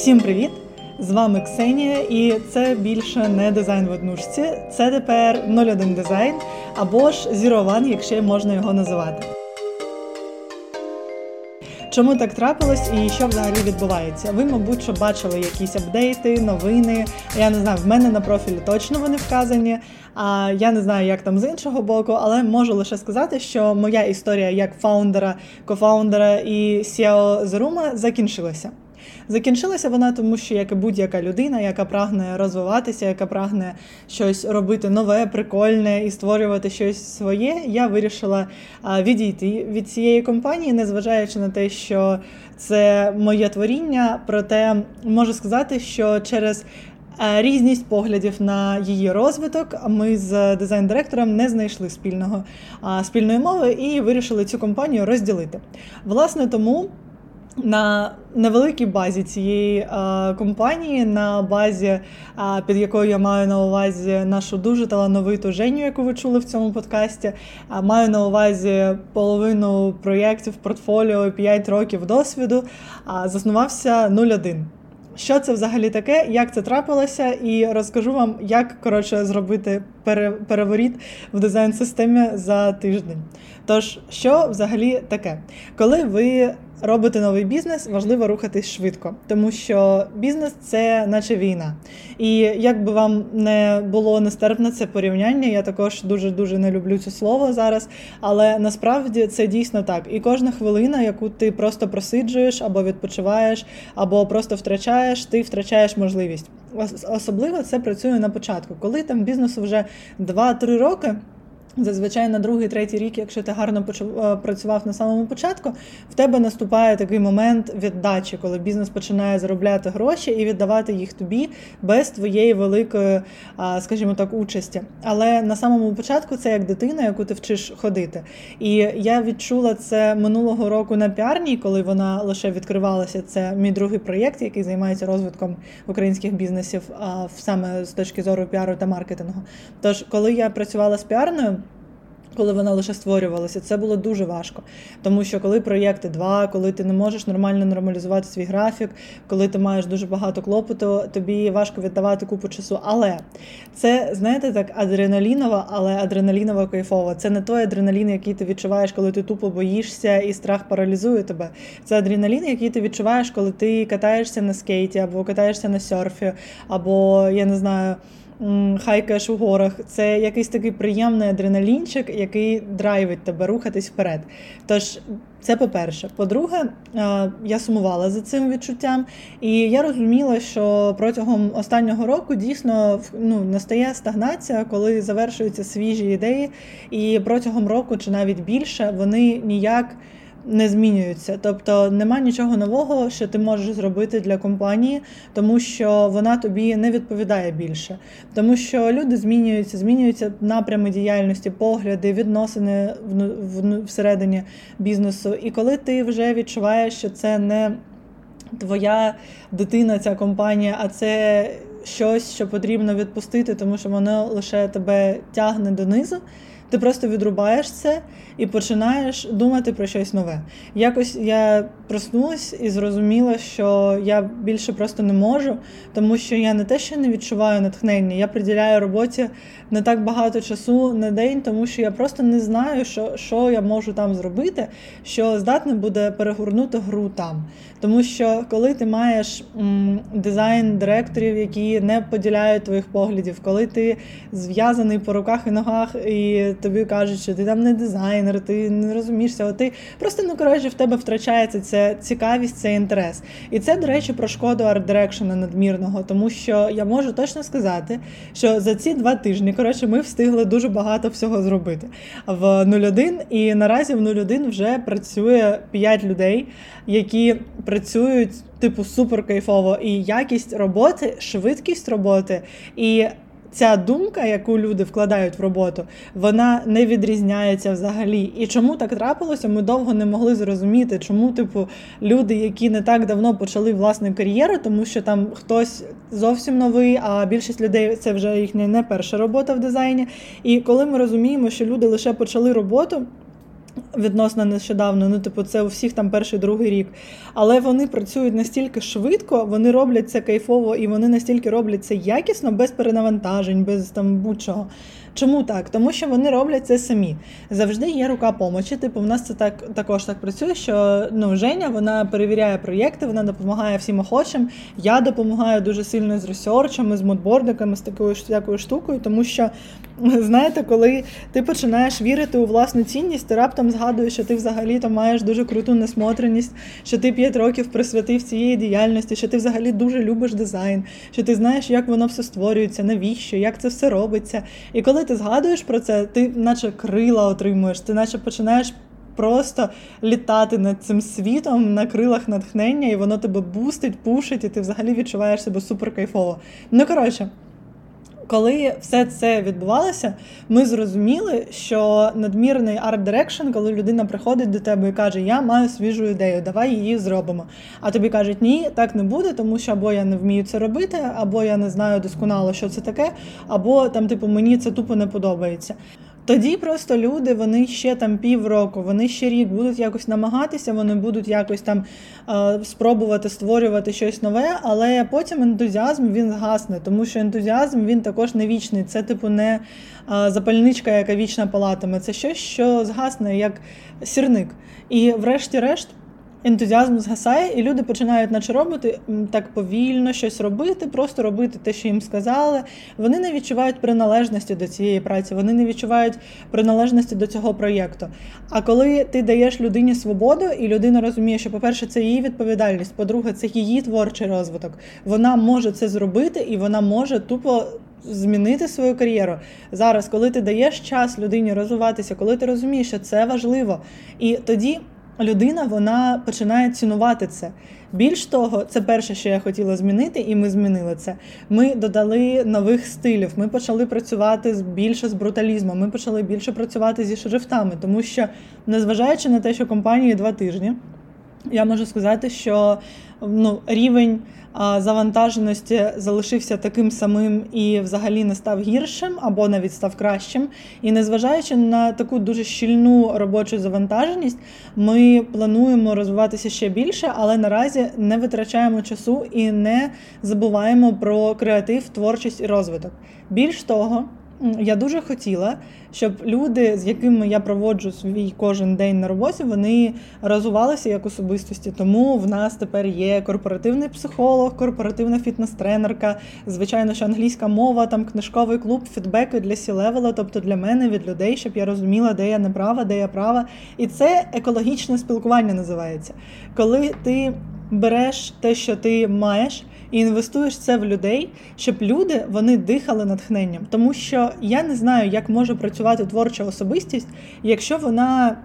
Всім привіт! З вами Ксенія, і це більше не дизайн в однушці. Це тепер 01 дизайн або ж Zero One, якщо можна його називати. Чому так трапилось і що взагалі відбувається? Ви, мабуть, що бачили якісь апдейти, новини. Я не знаю, в мене на профілі точно вони вказані. А я не знаю, як там з іншого боку, але можу лише сказати, що моя історія як фаундера, кофаундера і CEO Zeruma закінчилася. Закінчилася вона, тому що як і будь-яка людина, яка прагне розвиватися, яка прагне щось робити нове, прикольне і створювати щось своє, я вирішила відійти від цієї компанії, незважаючи на те, що це моє творіння. Проте можу сказати, що через Різність поглядів на її розвиток. Ми з дизайн-директором не знайшли спільного спільної мови і вирішили цю компанію розділити. Власне, тому на невеликій базі цієї е, компанії, на базі, е, під якою я маю на увазі нашу дуже талановиту Женю, яку ви чули в цьому подкасті. Е, маю на увазі половину проєктів портфоліо 5 років досвіду. Е, заснувався 01. Що це взагалі таке, як це трапилося, і розкажу вам, як коротше зробити переворіт в дизайн-системі за тиждень. Тож, що взагалі таке? Коли ви робите новий бізнес, важливо рухатись швидко, тому що бізнес це наче війна. І як би вам не було нестерпне це порівняння, я також дуже дуже не люблю це слово зараз. Але насправді це дійсно так. І кожна хвилина, яку ти просто просиджуєш або відпочиваєш, або просто втрачаєш, ти втрачаєш можливість. Особливо це працює на початку, коли там бізнесу вже 2-3 роки. Зазвичай на другий, третій рік, якщо ти гарно е, працював на самому початку, в тебе наступає такий момент віддачі, коли бізнес починає заробляти гроші і віддавати їх тобі без твоєї великої, скажімо так, участі. Але на самому початку це як дитина, яку ти вчиш ходити. І я відчула це минулого року на піарні, коли вона лише відкривалася. Це мій другий проєкт, який займається розвитком українських бізнесів, саме з точки зору піару та маркетингу. Тож, коли я працювала з піарною коли вона лише створювалася, це було дуже важко. Тому що коли проєкти два, коли ти не можеш нормально нормалізувати свій графік, коли ти маєш дуже багато клопоту, тобі важко віддавати купу часу. Але це, знаєте, так адреналінова, але адреналінова кайфова. Це не той адреналін, який ти відчуваєш, коли ти тупо боїшся і страх паралізує тебе. Це адреналін, який ти відчуваєш, коли ти катаєшся на скейті, або катаєшся на серфі, або я не знаю хайкаєш у горах. Це якийсь такий приємний адреналінчик, який драйвить тебе рухатись вперед. Тож, це по-перше. По-друге, я сумувала за цим відчуттям, і я розуміла, що протягом останнього року дійсно ну, настає стагнація, коли завершуються свіжі ідеї, і протягом року чи навіть більше вони ніяк не змінюються. Тобто нема нічого нового, що ти можеш зробити для компанії, тому що вона тобі не відповідає більше. Тому що люди змінюються, змінюються напрями діяльності, погляди, відносини всередині бізнесу. І коли ти вже відчуваєш, що це не твоя дитина, ця компанія, а це щось, що потрібно відпустити, тому що воно лише тебе тягне донизу. Ти просто відрубаєш це і починаєш думати про щось нове. Якось я проснулась і зрозуміла, що я більше просто не можу, тому що я не те, що не відчуваю натхнення, я приділяю роботі не так багато часу на день, тому що я просто не знаю, що що я можу там зробити, що здатне буде перегорнути гру там. Тому що коли ти маєш м, дизайн директорів, які не поділяють твоїх поглядів, коли ти зв'язаний по руках і ногах, і тобі кажуть, що ти там не дизайнер, ти не розумієшся, от ти просто ну коротше в тебе втрачається ця цікавість, цей інтерес. І це, до речі, про шкоду арт-дирекшена надмірного, тому що я можу точно сказати, що за ці два тижні коротше ми встигли дуже багато всього зробити в 01, і наразі в 01 вже працює 5 людей, які працюють типу супер кайфово, і якість роботи, швидкість роботи і ця думка, яку люди вкладають в роботу, вона не відрізняється взагалі. І чому так трапилося? Ми довго не могли зрозуміти, чому, типу, люди, які не так давно почали власну кар'єру, тому що там хтось зовсім новий, а більшість людей це вже їхня не перша робота в дизайні. І коли ми розуміємо, що люди лише почали роботу. Відносно нещодавно. Ну, типу, це у всіх там перший другий рік. Але вони працюють настільки швидко, вони роблять це кайфово і вони настільки роблять це якісно, без перенавантажень, без там будь-чого. Чому так? Тому що вони роблять це самі. Завжди є рука помочі. Типу, в нас це так також так працює, що ну, Женя вона перевіряє проєкти, вона допомагає всім охочим. Я допомагаю дуже сильно з ресерчами, з модбордиками, з такою всякою штукою, тому що. Знаєте, коли ти починаєш вірити у власну цінність, ти раптом згадуєш, що ти взагалі-то маєш дуже круту насмотреність, що ти п'ять років присвятив цієї діяльності, що ти взагалі дуже любиш дизайн, що ти знаєш, як воно все створюється, навіщо, як це все робиться. І коли ти згадуєш про це, ти наче крила отримуєш, ти наче починаєш. Просто літати над цим світом на крилах натхнення, і воно тебе бустить, пушить, і ти взагалі відчуваєш себе супер кайфово. Ну коротше коли все це відбувалося, ми зрозуміли, що надмірний арт-дирекшн, коли людина приходить до тебе і каже, я маю свіжу ідею, давай її зробимо. А тобі кажуть, ні, так не буде, тому що або я не вмію це робити, або я не знаю досконало, що це таке, або там, типу, мені це тупо не подобається. Тоді просто люди, вони ще там півроку, вони ще рік будуть якось намагатися, вони будуть якось там е, спробувати створювати щось нове, але потім ентузіазм він згасне, тому що ентузіазм він також не вічний. Це, типу, не е, запальничка, яка вічна палатиме. Це щось, що згасне як сірник. І, врешті-решт ентузіазм згасає, і люди починають наче робити так повільно щось робити, просто робити те, що їм сказали. Вони не відчувають приналежності до цієї праці, вони не відчувають приналежності до цього проєкту. А коли ти даєш людині свободу, і людина розуміє, що, по-перше, це її відповідальність, по-друге, це її творчий розвиток. Вона може це зробити і вона може тупо. Змінити свою кар'єру зараз, коли ти даєш час людині розвиватися, коли ти розумієш, що це важливо, і тоді людина вона починає цінувати це. Більш того, це перше, що я хотіла змінити, і ми змінили це. Ми додали нових стилів. Ми почали працювати більше з бруталізмом. Ми почали більше працювати зі шрифтами, тому що, незважаючи на те, що компанії два тижні, я можу сказати, що ну, рівень завантаженості залишився таким самим і взагалі не став гіршим або навіть став кращим. І незважаючи на таку дуже щільну робочу завантаженість, ми плануємо розвиватися ще більше, але наразі не витрачаємо часу і не забуваємо про креатив, творчість і розвиток. Більш того я дуже хотіла, щоб люди, з якими я проводжу свій кожен день на роботі, вони розвивалися як особистості. Тому в нас тепер є корпоративний психолог, корпоративна фітнес-тренерка, звичайно, що англійська мова, там книжковий клуб, фідбеки для C-level а, тобто для мене від людей, щоб я розуміла, де я не права, де я права. І це екологічне спілкування називається. Коли ти береш те, що ти маєш і інвестуєш це в людей, щоб люди вони дихали натхненням. Тому що я не знаю, як може працювати творча особистість, якщо вона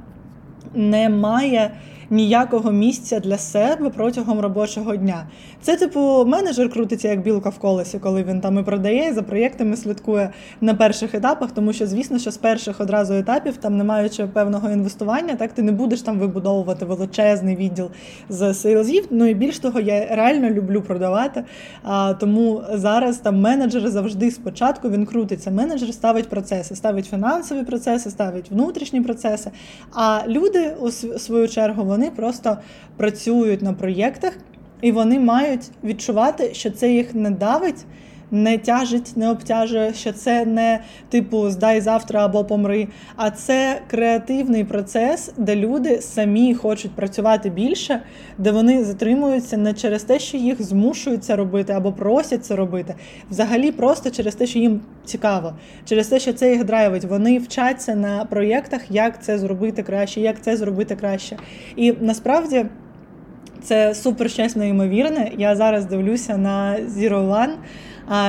не має ніякого місця для себе протягом робочого дня. Це, типу, менеджер крутиться як білка в колесі, коли він там і продає, і за проєктами слідкує на перших етапах, тому що, звісно, що з перших одразу етапів, там не маючи певного інвестування, так ти не будеш там вибудовувати величезний відділ з сейлзів. Ну і більш того, я реально люблю продавати. А, Тому зараз там менеджер завжди спочатку він крутиться. Менеджер ставить процеси, ставить фінансові процеси, ставить внутрішні процеси. А люди у свою чергу вони просто працюють на проєктах, і вони мають відчувати, що це їх не давить, не тяжить, не обтяжує, що це не типу здай завтра або помри. А це креативний процес, де люди самі хочуть працювати більше, де вони затримуються не через те, що їх змушують це робити або просять це робити. Взагалі, просто через те, що їм цікаво, через те, що це їх драйвить. Вони вчаться на проєктах, як це зробити краще, як це зробити краще. І насправді. Це супер щось неймовірне. Я зараз дивлюся на Zero One,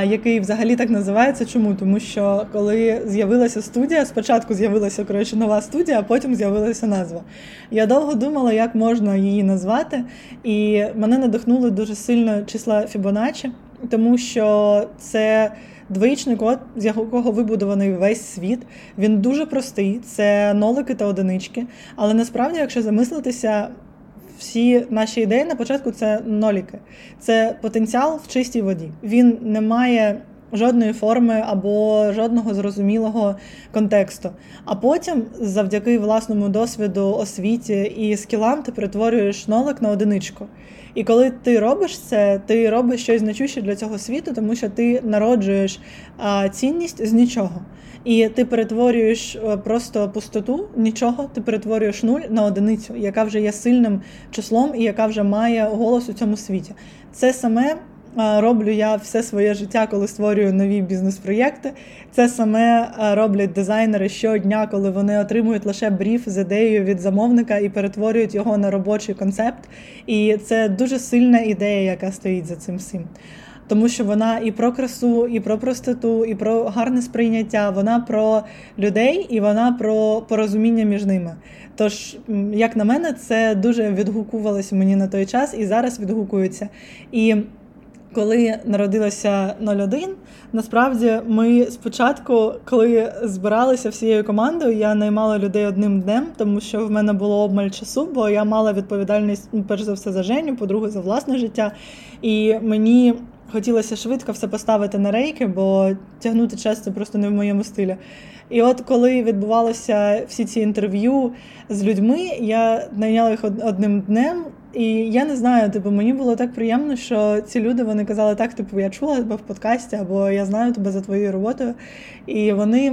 який взагалі так називається. Чому? Тому що коли з'явилася студія, спочатку з'явилася коротше, нова студія, а потім з'явилася назва. Я довго думала, як можна її назвати, і мене надихнули дуже сильно числа Фібоначчі, тому що це. Двоїчний код, з якого вибудований весь світ, він дуже простий, це нолики та одинички. Але насправді, якщо замислитися, всі наші ідеї на початку це ноліки. Це потенціал в чистій воді. Він не має жодної форми або жодного зрозумілого контексту. А потім, завдяки власному досвіду, освіті і скілам, ти перетворюєш нолик на одиничку. І коли ти робиш це, ти робиш щось значуще для цього світу, тому що ти народжуєш а, цінність з нічого. І ти перетворюєш е, просто пустоту, нічого, ти перетворюєш нуль на одиницю, яка вже є сильним числом і яка вже має голос у цьому світі. Це саме роблю я все своє життя, коли створюю нові бізнес-проєкти. Це саме роблять дизайнери щодня, коли вони отримують лише бріф з ідеєю від замовника і перетворюють його на робочий концепт. І це дуже сильна ідея, яка стоїть за цим всім. Тому що вона і про красу, і про простоту, і про гарне сприйняття. Вона про людей і вона про порозуміння між ними. Тож, як на мене, це дуже відгукувалося мені на той час і зараз відгукується. І коли народилася 01, насправді ми спочатку, коли збиралися всією командою, я наймала людей одним днем, тому що в мене було обмаль часу, бо я мала відповідальність ну, перш за все за Женю, по-друге, за власне життя. І мені хотілося швидко все поставити на рейки, бо тягнути час це просто не в моєму стилі. І от коли відбувалися всі ці інтерв'ю з людьми, я найняла їх одним днем. І я не знаю, типу, мені було так приємно, що ці люди вони казали, так, типу, я чула тебе в подкасті, або я знаю тебе за твоєю роботою. І вони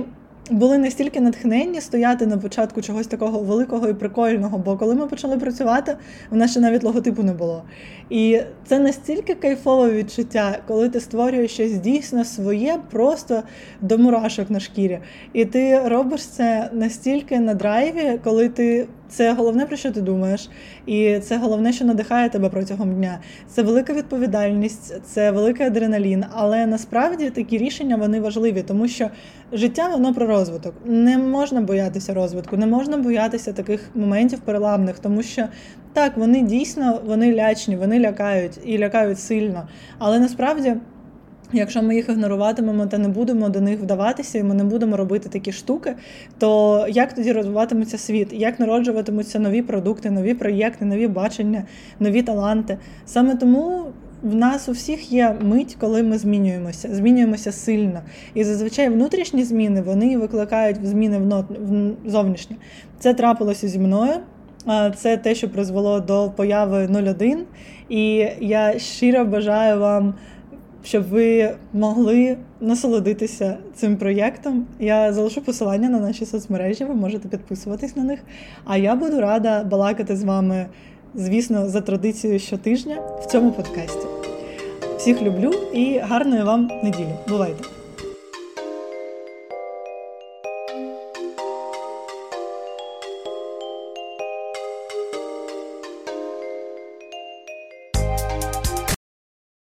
були настільки натхненні стояти на початку чогось такого великого і прикольного. Бо коли ми почали працювати, в нас ще навіть логотипу не було. І це настільки кайфове відчуття, коли ти створюєш щось дійсно своє, просто до мурашок на шкірі. І ти робиш це настільки на драйві, коли ти. Це головне, про що ти думаєш, і це головне, що надихає тебе протягом дня. Це велика відповідальність, це великий адреналін. Але насправді такі рішення вони важливі, тому що життя воно про розвиток. Не можна боятися розвитку, не можна боятися таких моментів переламних, тому що так, вони дійсно вони лячні, вони лякають і лякають сильно. Але насправді. Якщо ми їх ігноруватимемо та не будемо до них вдаватися, і ми не будемо робити такі штуки, то як тоді розвиватиметься світ? Як народжуватимуться нові продукти, нові проєкти, нові бачення, нові таланти? Саме тому в нас у всіх є мить, коли ми змінюємося, змінюємося сильно. І зазвичай внутрішні зміни вони викликають зміни в зовнішні. Це трапилося зі мною. Це те, що призвело до появи 01. І я щиро бажаю вам щоб ви могли насолодитися цим проєктом. Я залишу посилання на наші соцмережі, ви можете підписуватись на них. А я буду рада балакати з вами, звісно, за традицією щотижня в цьому подкасті. Всіх люблю і гарної вам неділі. Бувайте!